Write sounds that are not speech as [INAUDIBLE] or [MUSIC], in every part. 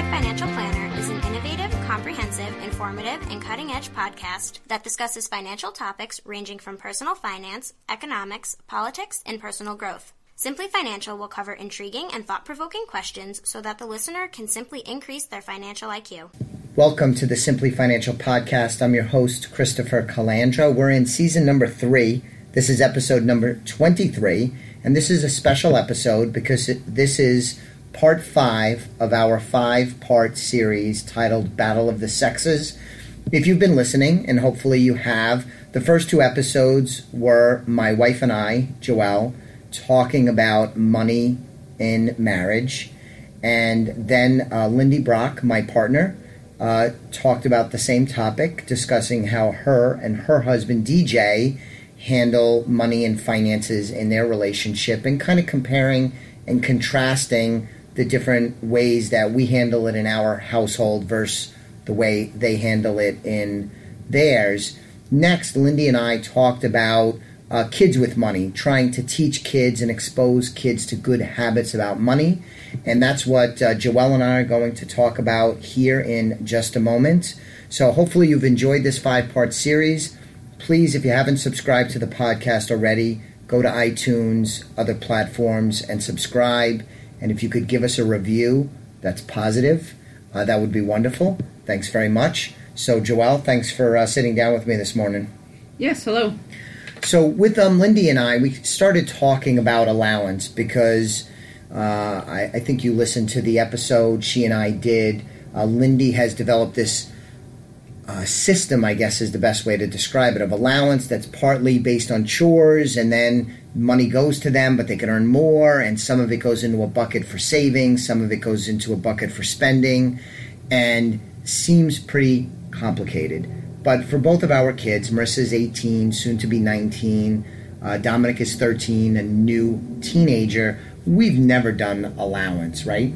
Simplified Financial Planner is an innovative, comprehensive, informative, and cutting edge podcast that discusses financial topics ranging from personal finance, economics, politics, and personal growth. Simply Financial will cover intriguing and thought provoking questions so that the listener can simply increase their financial IQ. Welcome to the Simply Financial Podcast. I'm your host, Christopher Calandra. We're in season number three. This is episode number 23, and this is a special episode because this is part five of our five part series titled Battle of the Sexes. If you've been listening, and hopefully you have, the first two episodes were my wife and I, Joelle, talking about money in marriage. And then uh, Lindy Brock, my partner, uh, talked about the same topic, discussing how her and her husband, DJ, handle money and finances in their relationship and kind of comparing and contrasting the different ways that we handle it in our household versus the way they handle it in theirs. Next, Lindy and I talked about uh, kids with money, trying to teach kids and expose kids to good habits about money. And that's what uh, Joelle and I are going to talk about here in just a moment. So, hopefully, you've enjoyed this five part series. Please, if you haven't subscribed to the podcast already, go to iTunes, other platforms, and subscribe. And if you could give us a review that's positive, uh, that would be wonderful. Thanks very much. So, Joelle, thanks for uh, sitting down with me this morning. Yes, hello. So, with um, Lindy and I, we started talking about allowance because uh, I, I, think you listened to the episode she and I did. Uh, Lindy has developed this uh, system, I guess is the best way to describe it, of allowance that's partly based on chores and then money goes to them, but they can earn more, and some of it goes into a bucket for savings, some of it goes into a bucket for spending, and seems pretty complicated. But for both of our kids, Marissa's 18, soon to be 19, uh, Dominic is 13, a new teenager. We've never done allowance, right?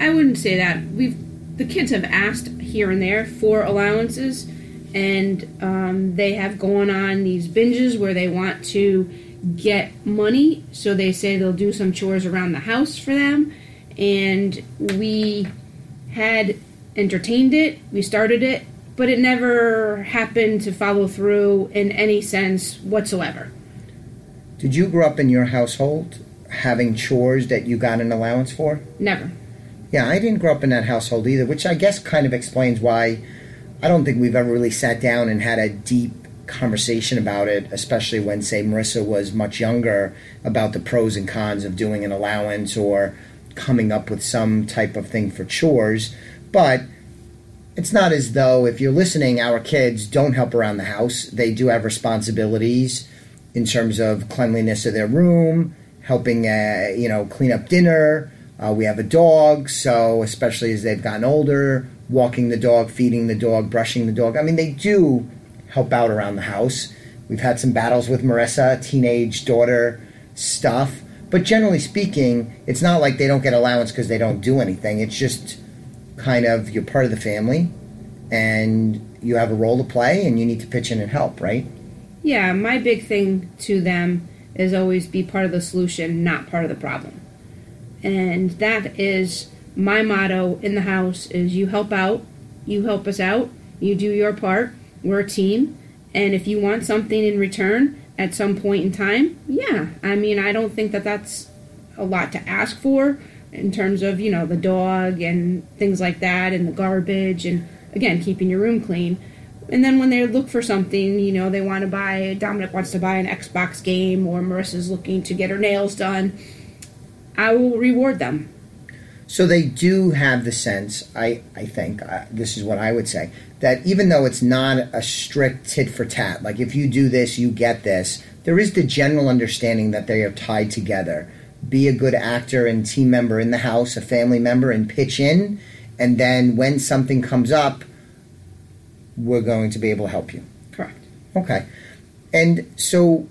I wouldn't say that. We've the kids have asked here and there for allowances, and um, they have gone on these binges where they want to get money, so they say they'll do some chores around the house for them. And we had entertained it, we started it, but it never happened to follow through in any sense whatsoever. Did you grow up in your household having chores that you got an allowance for? Never. Yeah, I didn't grow up in that household either, which I guess kind of explains why I don't think we've ever really sat down and had a deep conversation about it, especially when, say, Marissa was much younger, about the pros and cons of doing an allowance or coming up with some type of thing for chores. But it's not as though, if you're listening, our kids don't help around the house. They do have responsibilities in terms of cleanliness of their room, helping, uh, you know, clean up dinner. Uh, we have a dog, so especially as they've gotten older, walking the dog, feeding the dog, brushing the dog. I mean, they do help out around the house. We've had some battles with Marissa, teenage daughter stuff. But generally speaking, it's not like they don't get allowance because they don't do anything. It's just kind of you're part of the family and you have a role to play and you need to pitch in and help, right? Yeah, my big thing to them is always be part of the solution, not part of the problem. And that is my motto in the house is you help out, you help us out, you do your part, we're a team, and if you want something in return at some point in time, yeah. I mean, I don't think that that's a lot to ask for in terms of, you know, the dog and things like that and the garbage and again, keeping your room clean. And then when they look for something, you know, they want to buy, Dominic wants to buy an Xbox game or Marissa's looking to get her nails done, I will reward them. So they do have the sense, I, I think, uh, this is what I would say, that even though it's not a strict tit for tat, like if you do this, you get this, there is the general understanding that they are tied together. Be a good actor and team member in the house, a family member, and pitch in. And then when something comes up, we're going to be able to help you. Correct. Okay. And so,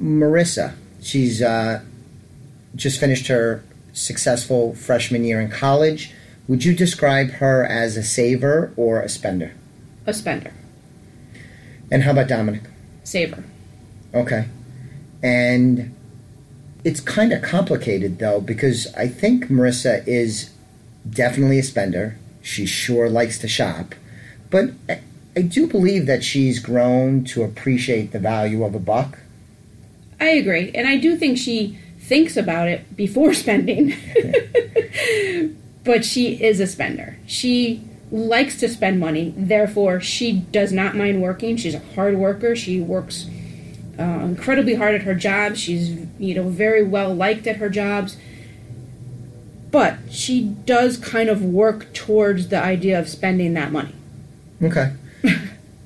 Marissa, she's uh, just finished her successful freshman year in college. Would you describe her as a saver or a spender? A spender. And how about Dominic? Saver. Okay. And it's kind of complicated though because I think Marissa is definitely a spender. She sure likes to shop. But I, do believe that she's grown to appreciate the value of a buck. I agree. And I do think she thinks about it before [LAUGHS] spending. but she is a spender. She likes to spend money, therefore, she does not mind working. She's a hard worker. She works uh, incredibly hard at her job. She's, you know, very well liked at her jobs. But she does kind of work towards the idea of spending that money. Okay. [LAUGHS]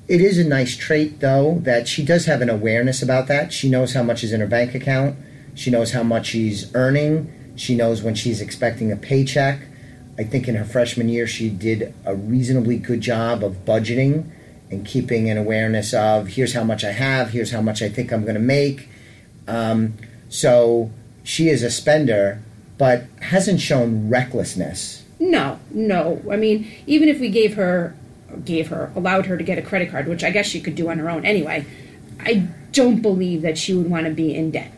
it is a nice trait, though, that she does have an awareness about that. She knows how much is in her bank account. She knows how much she's earning. She knows when she's expecting a paycheck. I think in her freshman year, she did a reasonably good job of budgeting and keeping an awareness of here's how much I have, here's how much I think I'm going to make. Um, so she is a spender, but hasn't shown recklessness. No, no. I mean, even if we gave her, gave her, allowed her to get a credit card, which I guess she could do on her own anyway, I don't believe that she would want to be in debt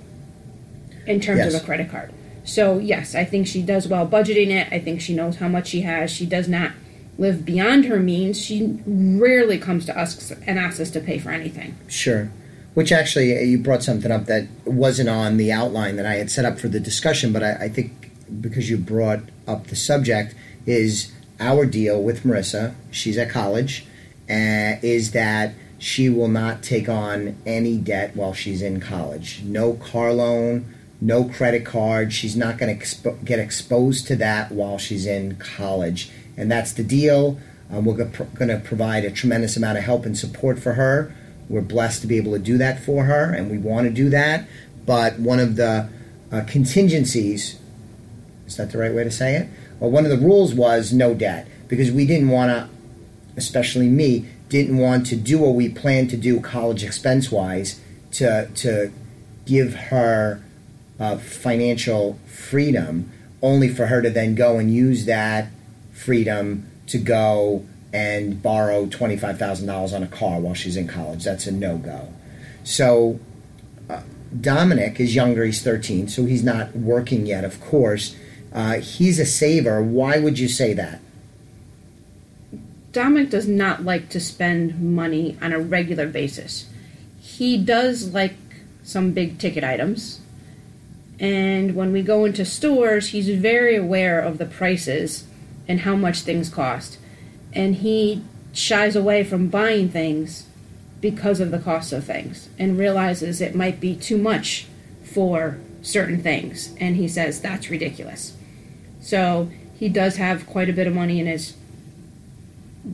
in terms yes. of a credit card. So, yes, I think she does well budgeting it. I think she knows how much she has. She does not live beyond her means. She rarely comes to us and asks us to pay for anything. Sure. Which actually, uh, you brought something up that wasn't on the outline that I had set up for the discussion, but I, I think because you brought up the subject, is our deal with Marissa, she's at college, uh, is that she will not take on any debt while she's in college. No car loan, no credit card. She's not going to expo- get exposed to that while she's in college. And that's the deal. Um, we're going to provide a tremendous amount of help and support for her. We're blessed to be able to do that for her, and we want to do that. But one of the uh, contingencies is that the right way to say it? Well, one of the rules was no debt because we didn't want to, especially me, didn't want to do what we planned to do college expense wise to to give her uh, financial freedom, only for her to then go and use that freedom to go and borrow $25,000 on a car while she's in college. That's a no go. So, uh, Dominic is younger, he's 13, so he's not working yet, of course. Uh, he's a saver. Why would you say that? Dominic does not like to spend money on a regular basis. He does like some big ticket items, and when we go into stores, he's very aware of the prices and how much things cost. And he shies away from buying things because of the cost of things and realizes it might be too much for certain things. And he says that's ridiculous. So he does have quite a bit of money in his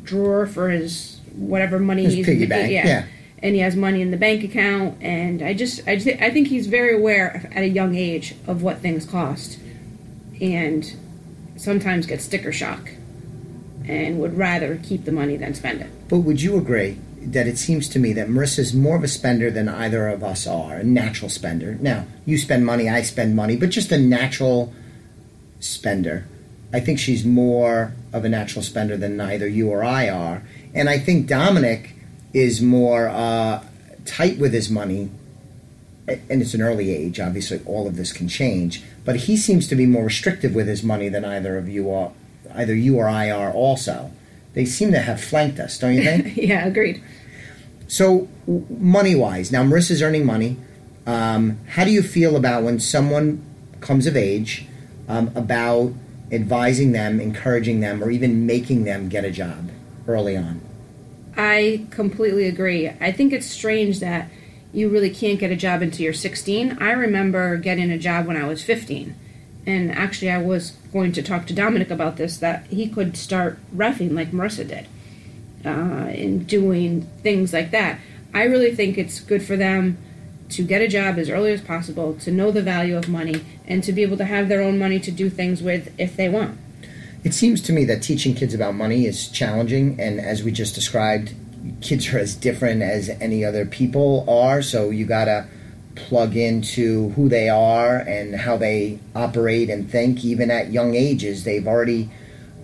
drawer for his whatever money his he's piggy bank. Yeah. yeah and he has money in the bank account and i just i, just, I think he's very aware at a young age of what things cost and sometimes gets sticker shock and would rather keep the money than spend it but would you agree that it seems to me that Marissa's more of a spender than either of us are, a natural spender. Now, you spend money, I spend money, but just a natural spender. I think she's more of a natural spender than neither you or I are. And I think Dominic is more uh, tight with his money, and it's an early age. Obviously, all of this can change, but he seems to be more restrictive with his money than either of you are. Either you or I are also. They seem to have flanked us, don't you think? [LAUGHS] yeah, agreed. So, money wise, now Marissa's earning money. Um, how do you feel about when someone comes of age um, about advising them, encouraging them, or even making them get a job early on? I completely agree. I think it's strange that you really can't get a job until you're 16. I remember getting a job when I was 15. And actually, I was going to talk to Dominic about this that he could start refing like Marissa did uh, and doing things like that. I really think it's good for them to get a job as early as possible, to know the value of money, and to be able to have their own money to do things with if they want. It seems to me that teaching kids about money is challenging, and as we just described, kids are as different as any other people are, so you gotta plug into who they are and how they operate and think, even at young ages. They've already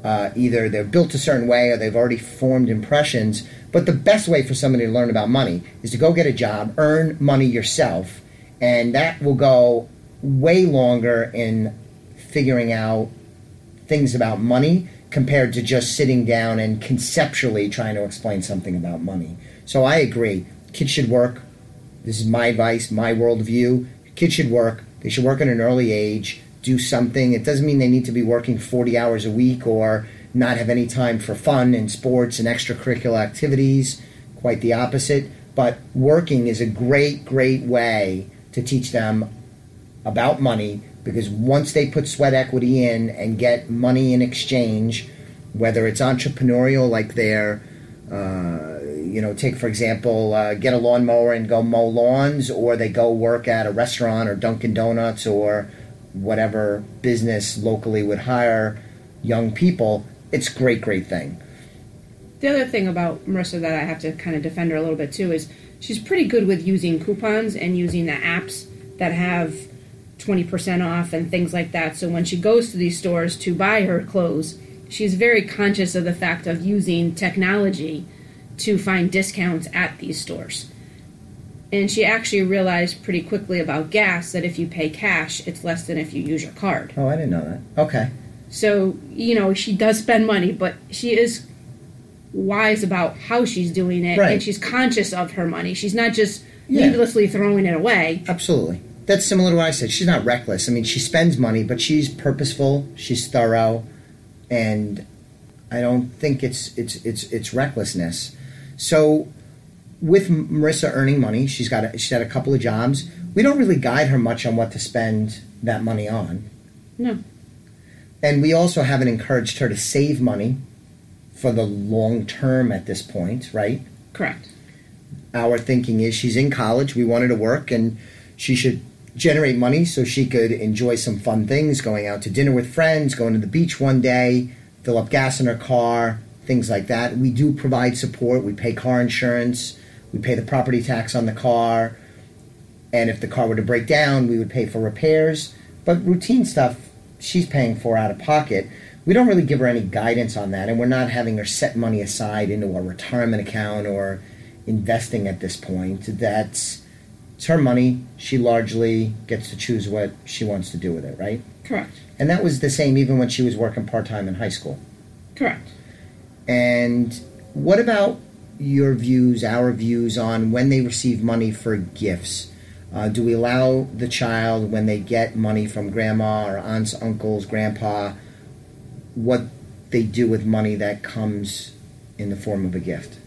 uh, either they're built a certain way or they've already formed impressions. But the best way for somebody to learn about money is to go get a job, earn money yourself, and that will go way longer in figuring out things about money compared to just sitting down and conceptually trying to explain something about money. So I agree. Kids should work. This is my advice, my worldview. Kids should work. They should work at an early age, do something. It doesn't mean they need to be working 40 hours a week or not have any time for fun and sports and extracurricular activities. Quite the opposite. But working is a great, great way to teach them about money because once they put sweat equity in and get money in exchange, whether it's entrepreneurial like they're, uh, you know, take for example, uh, get a lawnmower and go mow lawns, or they go work at a restaurant or Dunkin' Donuts or whatever business locally would hire young people, it's a great, great thing. The other thing about Marissa that I have to kind of defend her a little bit too is she's pretty good with using coupons and using the apps that have 20% off and things like that. So when she goes to these stores to buy her clothes, she's very conscious of the fact of using technology to find discounts at these stores. And she actually realized pretty quickly about gas that if you pay cash, it's less than if you use your card. Oh, I didn't know that. Okay. So, you know, she does spend money, but she is wise about how she's doing it Right. and she's conscious of her money. She's not just Yeah. needlessly throwing it away. Absolutely. That's similar to what I said. She's not reckless. I mean, she spends money, but she's purposeful. She's thorough, and I don't think it's it's it's it's recklessness. So, with Marissa earning money, she's got a, she's had a couple of jobs. We don't really guide her much on what to spend that money on, No. and we also haven't encouraged her to save money for the long term at this point, right? Correct. our thinking is she's in college. We want her to work, and she should generate money so she could enjoy some fun things, going out to dinner with friends, going to the beach one day, fill up gas in her car, things like that. We do provide support. We pay car insurance. We pay the property tax on the car. And if the car were to break down, we would pay for repairs. But routine stuff, she's paying for out of pocket. We don't really give her any guidance on that, and we're not having her set money aside into a retirement account or investing at this point. That's it's her money. She largely gets to choose what she wants to do with it, right? Correct. And that was the same even when she was working part time in high school. Correct. And what about your views, our views on when they receive money for gifts? Uh, do we allow the child, when they get money from grandma or aunts, uncles, grandpa, what they do with money that comes in the form of a gift?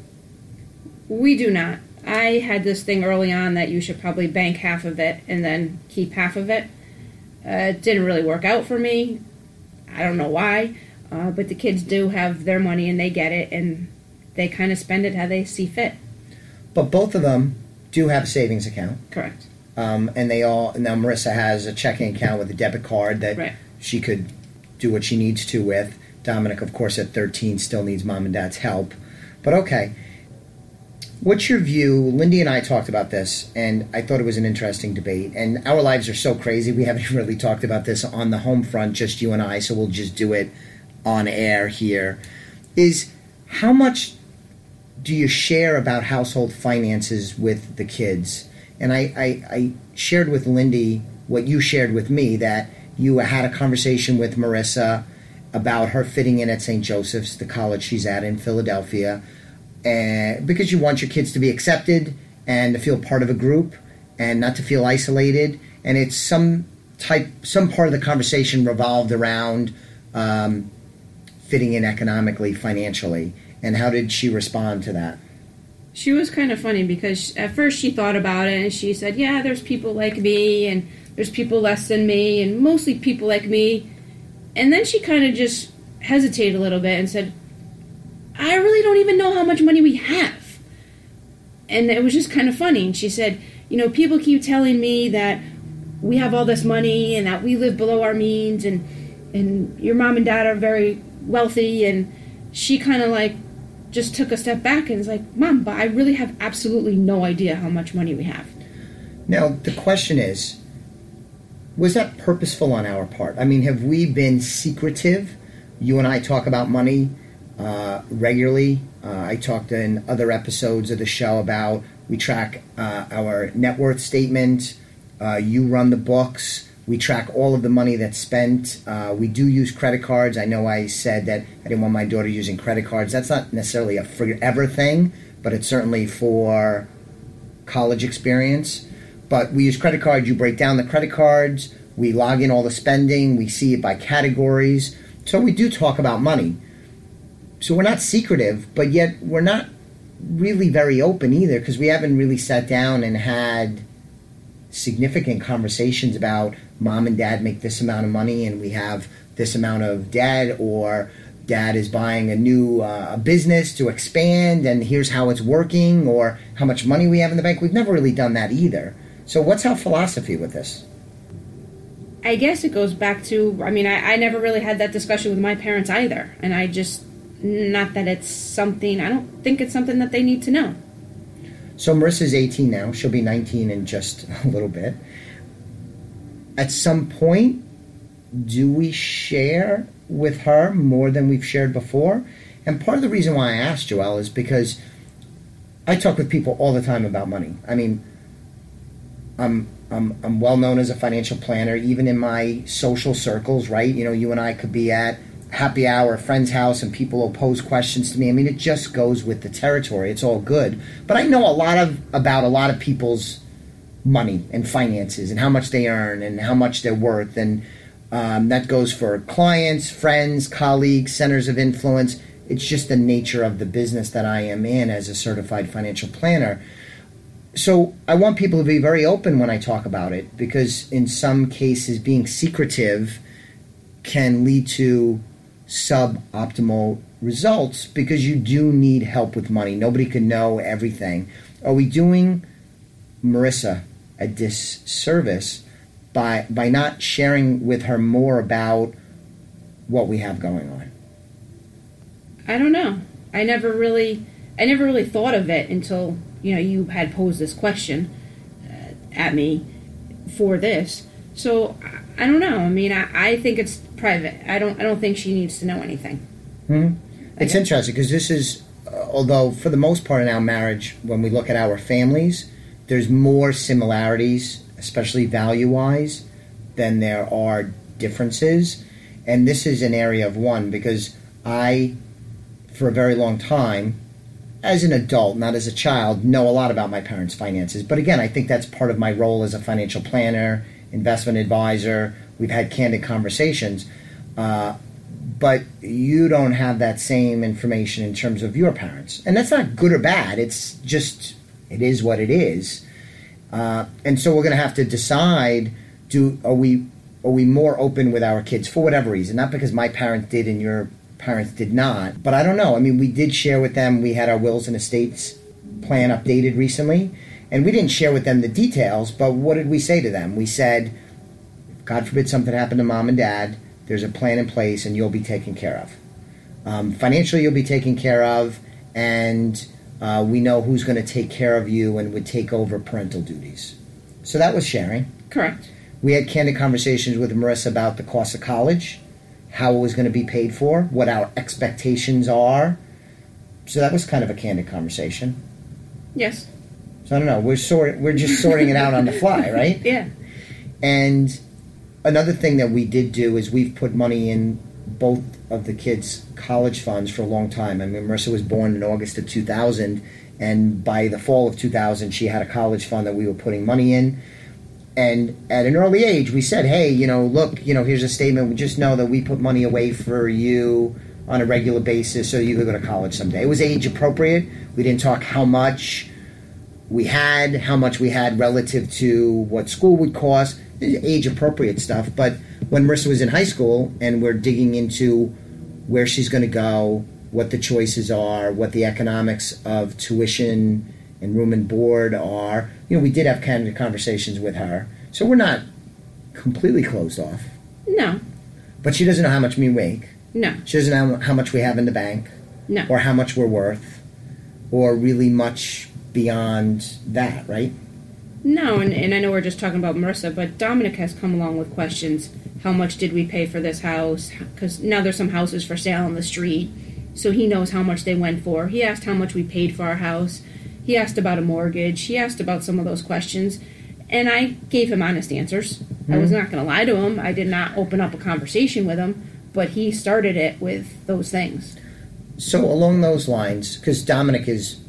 We do not. I had this thing early on that you should probably bank half of it and then keep half of it. Uh, it didn't really work out for me. I don't know why, uh, but the kids do have their money and they get it and they kind of spend it how they see fit. But both of them do have a savings account. Correct. Um, and they all now Marissa has a checking account with a debit card that Right. she could do what she needs to with. Dominic, of course, at 13 still needs mom and dad's help. But okay. What's your view? Lindy and I talked about this, and I thought it was an interesting debate. And our lives are so crazy, we [LAUGHS] haven't really talked about this on the home front, just you and I, so we'll just do it on air here. Is how much do you share about household finances with the kids? And I, I, I shared with Lindy what you shared with me that you had a conversation with Marissa about her fitting in at St. Joseph's, the college she's at in Philadelphia, and because you want your kids to be accepted and to feel part of a group and not to feel isolated. And it's some type, some part of the conversation revolved around um, fitting in economically, financially. And how did she respond to that? She was kind of funny because at first she thought about it and she said, Yeah, there's people like me and there's people less than me and mostly people like me. And then she kind of just hesitated a little bit and said, I really don't even know how much. And it was just kind of funny. And she said, You know, people keep telling me that we have all this money and that we live below our means and and your mom and dad are very wealthy and she kind of like just took a step back and was like, Mom, but I really have absolutely no idea how much money we have. Now, the question is was that purposeful on our part? I mean, have we been secretive? You and I talk about money uh, regularly. Uh, I talked in other episodes of the show about we track uh, our net worth statement. Uh, you run the books. We track all of the money that's spent. Uh, we do use credit cards. I know I said that I didn't want my daughter using credit cards. That's not necessarily a forever thing, but it's certainly for college experience. But we use credit cards. You break down the credit cards. We log in all the spending. We see it by categories. So we do talk about money. So we're not secretive, but yet we're not really very open either because we haven't really sat down and had significant conversations about mom and dad make this amount of money and we have this amount of debt or dad is buying a new uh, business to expand and here's how it's working or how much money we have in the bank. We've never really done that either. So what's our philosophy with this? I guess it goes back to I mean I, I never really had that discussion with my parents either and I just not that it's something I don't think it's something that they need to know so Marissa's 18 now. She'll be 19 in just [LAUGHS] a little bit. At some point, do we share with her more than we've shared before? And part of the reason why I asked Joelle is because I talk with people all the time about money. I mean, I'm I'm, I'm well known as a financial planner, even in my social circles, right? You know, you and I could be at happy hour, friend's house, and people will pose questions to me. I mean, it just goes with the territory. It's all good. But I know a lot of about a lot of people's money and finances and how much they earn and how much they're worth, and um, that goes for clients, friends, colleagues, centers of influence. It's just the nature of the business that I am in as a certified financial planner. So I want people to be very open when I talk about it because in some cases being secretive can lead to suboptimal results because you do need help with money. Nobody can know everything. Are we doing Marissa a disservice by by not sharing with her more about what we have going on? I don't know. I never really I never really thought of it until, you know, you had posed this question uh, at me for this. So I don't know. I mean, I, I think it's private. I don't. I don't think she needs to know anything. Mm-hmm. It's interesting because this is, uh, although for the most part in our marriage, when we look at our families, there's more similarities, especially value wise, than there are differences. And this is an area of one because I, for a very long time, as an adult, not as a child, know a lot about my parents' finances. But again, I think that's part of my role as a financial planner investment advisor. We've had candid conversations. Uh, but you don't have that same information in terms of your parents. And that's not good or bad. It's just, it is what it is. Uh, and so we're going to have to decide do are we are we more open with our kids for whatever reason not because my parents did and your parents did not but i don't know i mean we did share with them we had our wills and estates plan updated recently and we didn't share with them the details, but what did we say to them? We said, God forbid something happened to mom and dad, there's a plan in place and you'll be taken care of. Um, financially, you'll be taken care of, and uh, we know who's going to take care of you and would take over parental duties. So that was sharing. Correct. We had candid conversations with Marissa about the cost of college, how it was going to be paid for, what our expectations are. So that was kind of a candid conversation. Yes. So I don't know. We're sort we're just sorting it out on the fly, [LAUGHS] right? Yeah. And another thing that we did do is we've put money in both of the kids' college funds for a long time. I mean, Marissa was born in August of 2000, and by the fall of 2000, she had a college fund that we were putting money in. And at an early age, we said, hey, you know, look, you know, here's a statement. We just know that we put money away for you on a regular basis so you could go to college someday. It was age appropriate. We didn't talk how much we had, how much we had relative to what school would cost, age appropriate stuff. But when Marissa was in high school and we're digging into where she's going to go, what the choices are, what the economics of tuition and room and board are, you know, we did have candid conversations with her. So we're not completely closed off. No. But she doesn't know how much we make. No. She doesn't know how much we have in the bank. No. Or how much we're worth. Or really much beyond that, right? No, and, and I know we're just talking about Marissa, but Dominic has come along with questions. How much did we pay for this house? Because now there's some houses for sale on the street, so he knows how much they went for. He asked how much we paid for our house. He asked about a mortgage. He asked about some of those questions, and I gave him honest answers. I was hmm. not going to lie to him. I did not open up a conversation with him, but he started it with those things. So along those lines, because Dominic is,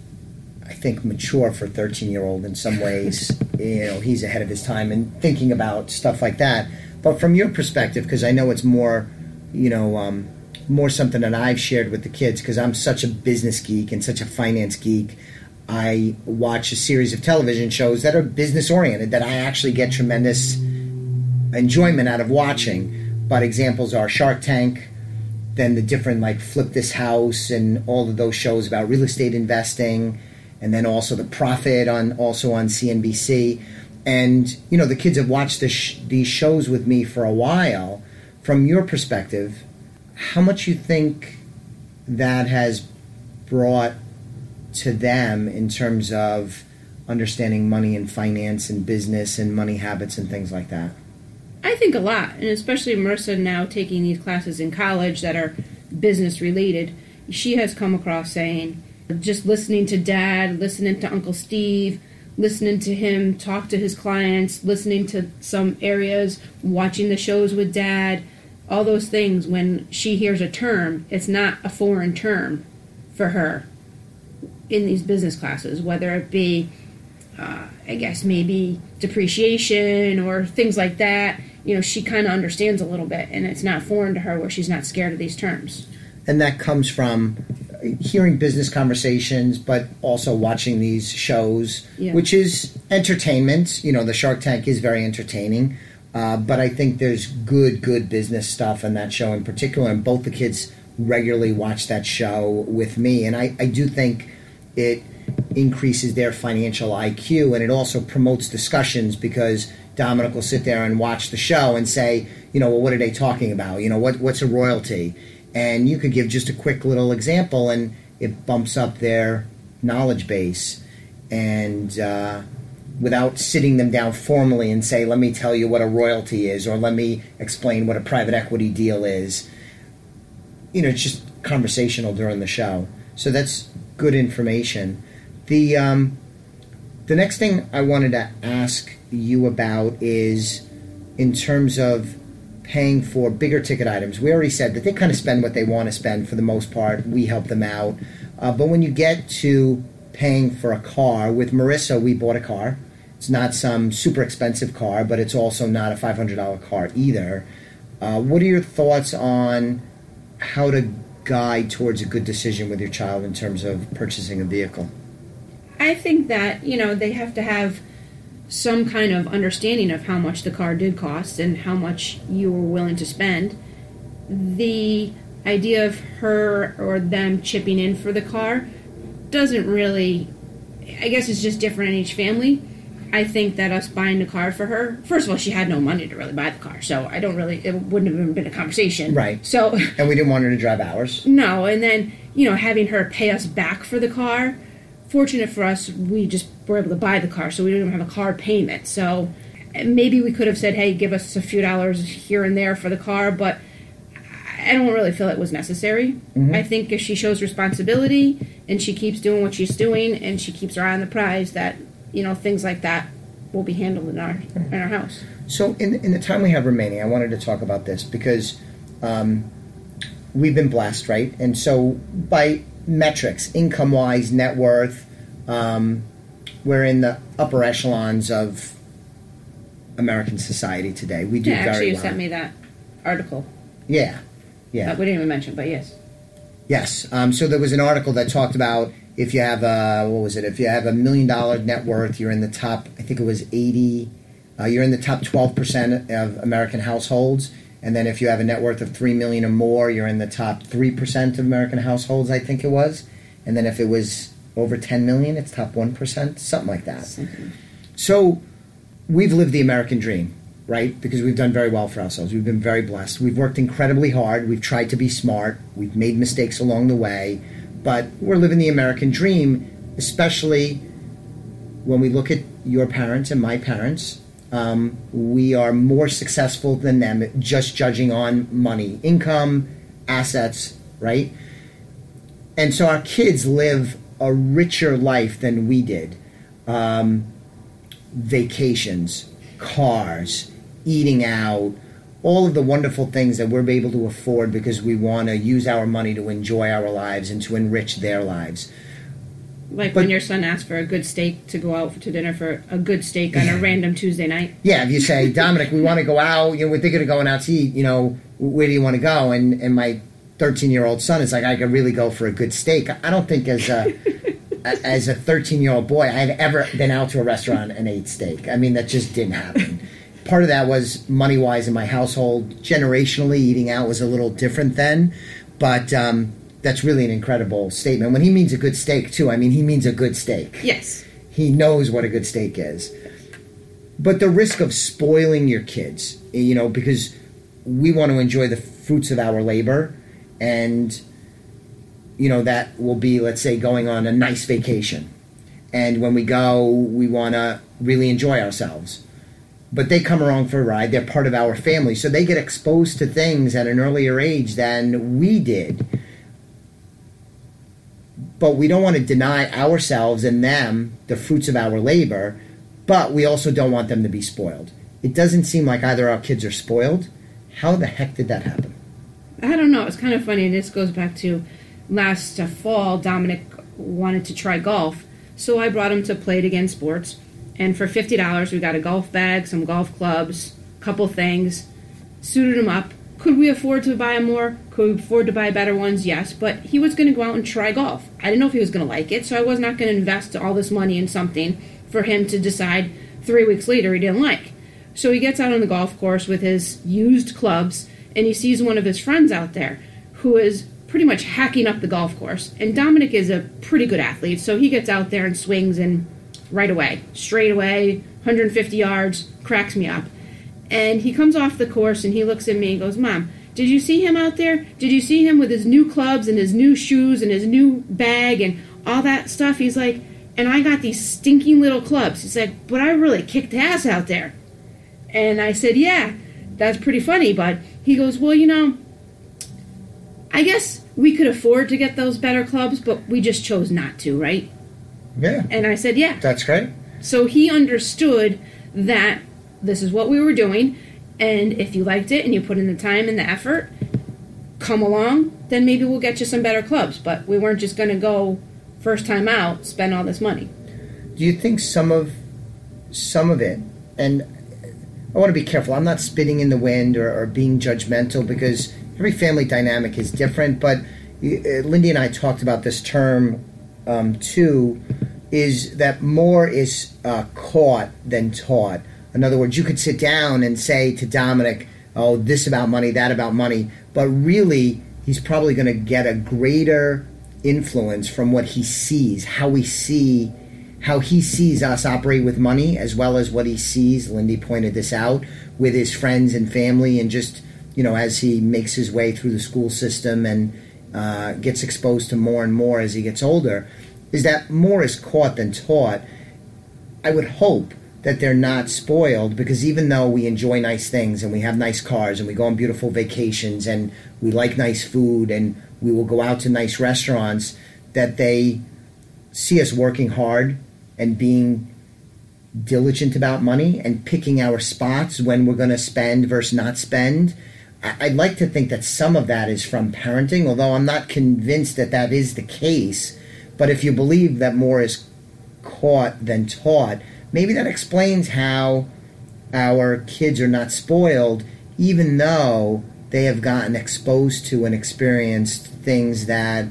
I think, mature for a thirteen-year-old in some ways. [LAUGHS] you know, he's ahead of his time in thinking about stuff like that. But from your perspective, because I know it's more, you know, um, more something that I've shared with the kids, because I'm such a business geek and such a finance geek. I watch a series of television shows that are business oriented that I actually get tremendous enjoyment out of watching. But examples are Shark Tank, then the different like Flip This House and all of those shows about real estate investing, and then also The Profit on also on CNBC. And you know the kids have watched sh- these shows with me for a while. From your perspective, how much you think that has brought to them in terms of understanding money and finance and business and money habits and things like that? I think a lot, and especially Marissa now taking these classes in college that are business related. She has come across saying, just listening to dad, listening to Uncle Steve, listening to him talk to his clients, listening to some areas, watching the shows with dad, all those things. When she hears a term, it's not a foreign term for her in these business classes, whether it be, uh, I guess, maybe depreciation or things like that. You know, she kind of understands a little bit, and it's not foreign to her where she's not scared of these terms. and that comes from hearing business conversations, but also watching these shows, Yeah. which is entertainment. You know, the Shark Tank is very entertaining, uh, but I think there's good, good business stuff in that show in particular. And both the kids regularly watch that show with me, and I, I do think it increases their financial IQ, and it also promotes discussions because Dominic will sit there and watch the show and say, you know, well, what are they talking about? You know, what what's a royalty? And you could give just a quick little example, and it bumps up their knowledge base, and uh, without sitting them down formally and say, let me tell you what a royalty is, or let me explain what a private equity deal is. You know, it's just conversational during the show, so that's good information. The um, the next thing I wanted to ask you about is in terms of paying for bigger ticket items. We already said that they kind of spend what they want to spend for the most part. We help them out. Uh, but when you get to paying for a car, with Marissa, we bought a car. It's not some super expensive car, but it's also not a $500 car either. Uh, what are your thoughts on how to guide towards a good decision with your child in terms of purchasing a vehicle? I think that, you know, they have to have some kind of understanding of how much the car did cost and how much you were willing to spend. The idea of her or them chipping in for the car doesn't really, I guess it's just different in each family. I think that us buying the car for her, first of all, she had no money to really buy the car, so I don't really, it wouldn't have even been a conversation. Right. So, And we didn't want her to drive hours. no, and then, you know, having her pay us back for the car, fortunate for us, we just were able to buy the car, so we didn't even have a car payment. So maybe we could have said, hey, give us a few dollars here and there for the car, but I don't really feel it was necessary. I think if she shows responsibility and she keeps doing what she's doing and she keeps her eye on the prize, that, you know, things like that will be handled in our in our house. So, in, in the time we have remaining, I wanted to talk about this because um, we've been blessed, right? And so, by metrics, income wise, net worth, um, we're in the upper echelons of American society today. We do Yeah, very actually, you well. sent me that article Yeah, yeah. that we didn't even mention, but yes. Yes. Um, so there was an article that talked about if you have a what was it? If you have a million dollar net worth, you're in the top. I think it was eighty. Uh, you're in the top twelve percent of American households, and then if you have a net worth of three million or more, you're in the top three percent of American households. I think it was, and then if it was over ten million, it's top one percent, something like that. Something. So we've lived the American dream, right? Because we've done very well for ourselves. We've been very blessed. We've worked incredibly hard. We've tried to be smart. We've made mistakes along the way, but we're living the American dream, especially when we look at your parents and my parents. Um, we are more successful than them just judging on money, income, assets, right? And so our kids live a richer life than we did. Um, vacations, cars, eating out, all of the wonderful things that we're able to afford because we want to use our money to enjoy our lives and to enrich their lives. Like But- when your son asks for a good steak to go out to dinner for a good steak on a random Tuesday night. Yeah, if you say, Dominic, we want to go out, you know, we're thinking of going out to eat, you know, where do you want to go? And and my 13 year old son is like, I could really go for a good steak. I don't think as a as a 13 year old boy, I had ever been out to a restaurant and ate steak. I mean, that just didn't happen. Part of that was money wise in my household. Generationally, eating out was a little different then, but um, that's really an incredible statement. When he means a good steak, too, I mean, he means a good steak Yes. he knows what a good steak is. But the risk of spoiling your kids, you know, because we want to enjoy the fruits of our labor, and, you know, that will be, let's say, going on a nice vacation. And when we go, we want to really enjoy ourselves. But they come along for a ride, they're part of our family, so they get exposed to things at an earlier age than we did but we don't want to deny ourselves and them the fruits of our labor, but we also don't want them to be spoiled. It doesn't seem like either our kids are spoiled. How the heck did that happen? I don't know. It's kind of funny. And this goes back to last uh, fall. Dominic wanted to try golf, so I brought him to Play It Again Sports. And for fifty dollars, we got a golf bag, some golf clubs, couple things, suited him up. Could we afford to buy more? Could we afford to buy better ones? Yes, but he was going to go out and try golf. I didn't know if he was going to like it, so I was not going to invest all this money in something for him to decide three weeks later he didn't like. So he gets out on the golf course with his used clubs and he sees one of his friends out there who is pretty much hacking up the golf course. And Dominic is a pretty good athlete, so he gets out there and swings and right away, straight away, 150 yards, cracks me up. And he comes off the course and he looks at me and goes, Mom, did you see him out there? Did you see him with his new clubs and his new shoes and his new bag and all that stuff? He's like, and I got these stinking little clubs. He's like, but I really kicked ass out there. And I said, yeah, that's pretty funny. But he goes, well, you know, I guess we could afford to get those better clubs, but we just chose not to, right? Yeah, And I said, yeah. that's great. So he understood that this is what we were doing, and if you liked it and you put in the time and the effort, come along, then maybe we'll get you some better clubs. But we weren't just going to go first time out, spend all this money. Do you think some of some of it, and I want to be careful. I'm not spitting in the wind or, or being judgmental because every family dynamic is different. But uh, Lindy and I talked about this term um, too. Is that more is uh, caught than taught? In other words, you could sit down and say to Dominic, "Oh, this about money, that about money," but really, he's probably going to get a greater influence from what he sees, how we see how he sees us operate with money as well as what he sees lindy pointed this out with his friends and family and just you know as he makes his way through the school system and uh, gets exposed to more and more as he gets older is that more is caught than taught. I would hope that they're not spoiled because even though we enjoy nice things and we have nice cars and we go on beautiful vacations and we like nice food and we will go out to nice restaurants that they see us working hard and being diligent about money and picking our spots when we're going to spend versus not spend. I'd like to think that some of that is from parenting, although I'm not convinced that that is the case. But if you believe that more is caught than taught, maybe that explains how our kids are not spoiled, even though they have gotten exposed to and experienced things that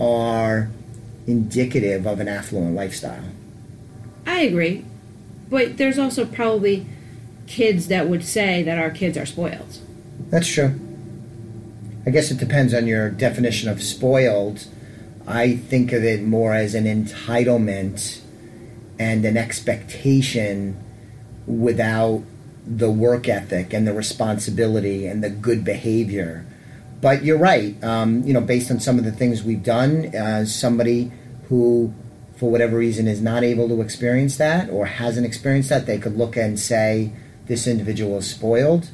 are indicative of an affluent lifestyle. I agree. But there's also probably kids that would say that our kids are spoiled. That's true. I guess it depends on your definition of spoiled. I think of it more as an entitlement and an expectation without the work ethic and the responsibility and the good behavior. But you're right. Um, you know, based on some of the things we've done, uh, somebody who, for whatever reason, is not able to experience that or hasn't experienced that, they could look and say, this individual is spoiled.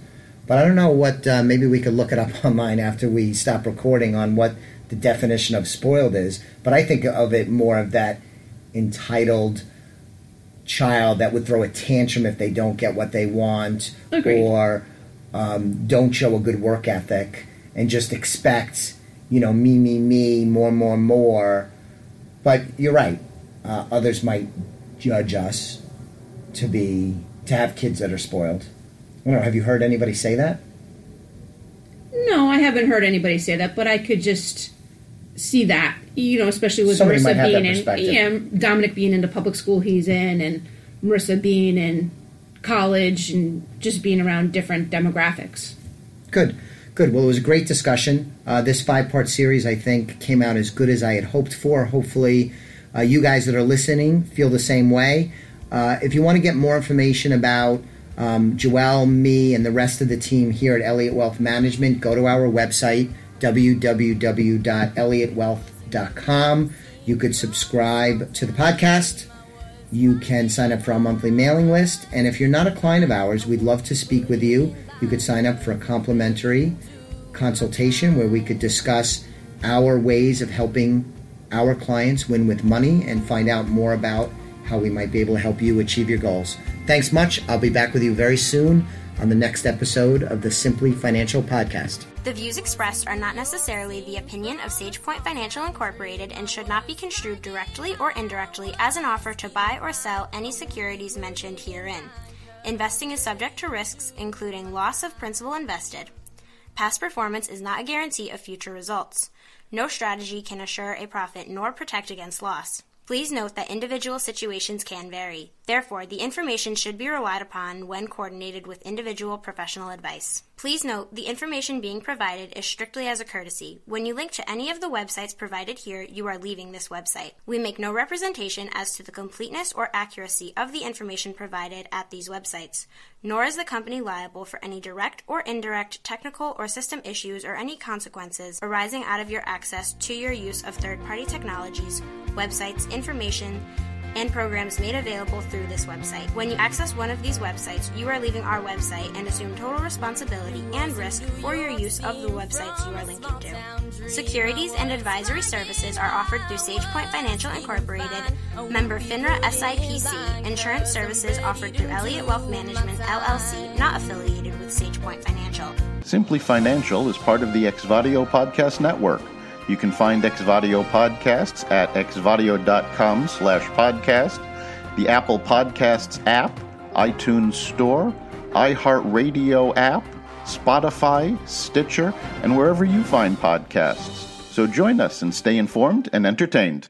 But I don't know what, uh, maybe we could look it up [LAUGHS] online after we stop recording on what the definition of spoiled is. But I think of it more of that entitled child that would throw a tantrum if they don't get what they want Agreed. or um, don't show a good work ethic and just expect, you know, me, me, me, more, more, more. But you're right. Uh, others might judge us to be to have kids that are spoiled. I don't know. Have you heard anybody say that? No, I haven't heard anybody say that, but I could just see that. You know, especially with Somebody Marissa might have that being in, yeah, Dominic being in the public school he's in, and Marissa being in college, and just being around different demographics. Good, good. Well, it was a great discussion. Uh, this five-part series, I think, came out as good as I had hoped for. Hopefully, uh, you guys that are listening feel the same way. Uh, if you want to get more information about um, Joelle, me, and the rest of the team here at Elliott Wealth Management, go to our website www.elliottwealth.com. You could subscribe to the podcast. You can sign up for our monthly mailing list. And if you're not a client of ours, we'd love to speak with you. You could sign up for a complimentary consultation where we could discuss our ways of helping our clients win with money and find out more about how we might be able to help you achieve your goals. Thanks much. I'll be back with you very soon on the next episode of the Simply Financial Podcast. The views expressed are not necessarily the opinion of SagePoint Financial Incorporated and should not be construed directly or indirectly as an offer to buy or sell any securities mentioned herein. Investing is subject to risks, including loss of principal invested. Past performance is not a guarantee of future results. No strategy can assure a profit nor protect against loss. Please note that individual situations can vary. Therefore, the information should be relied upon when coordinated with individual professional advice. Please note the information being provided is strictly as a courtesy. When you link to any of the websites provided here, you are leaving this website. We make no representation as to the completeness or accuracy of the information provided at these websites, nor is the company liable for any direct or indirect technical or system issues or any consequences arising out of your access to your use of third party technologies, websites, information, and programs made available through this website. When you access one of these websites, you are leaving our website and assume total responsibility and risk for your use of the websites you are linking to. Securities and advisory services are offered through SagePoint Financial Incorporated, member FINRA SIPC, insurance services offered through Elliott Wealth Management LLC, not affiliated with SagePoint Financial. Simply Financial is part of the Exvadio Podcast Network. You can find Exvadio podcasts at exvadio.com slash podcast, the Apple Podcasts app, iTunes Store, iHeartRadio app, Spotify, Stitcher, and wherever you find podcasts. So join us and stay informed and entertained.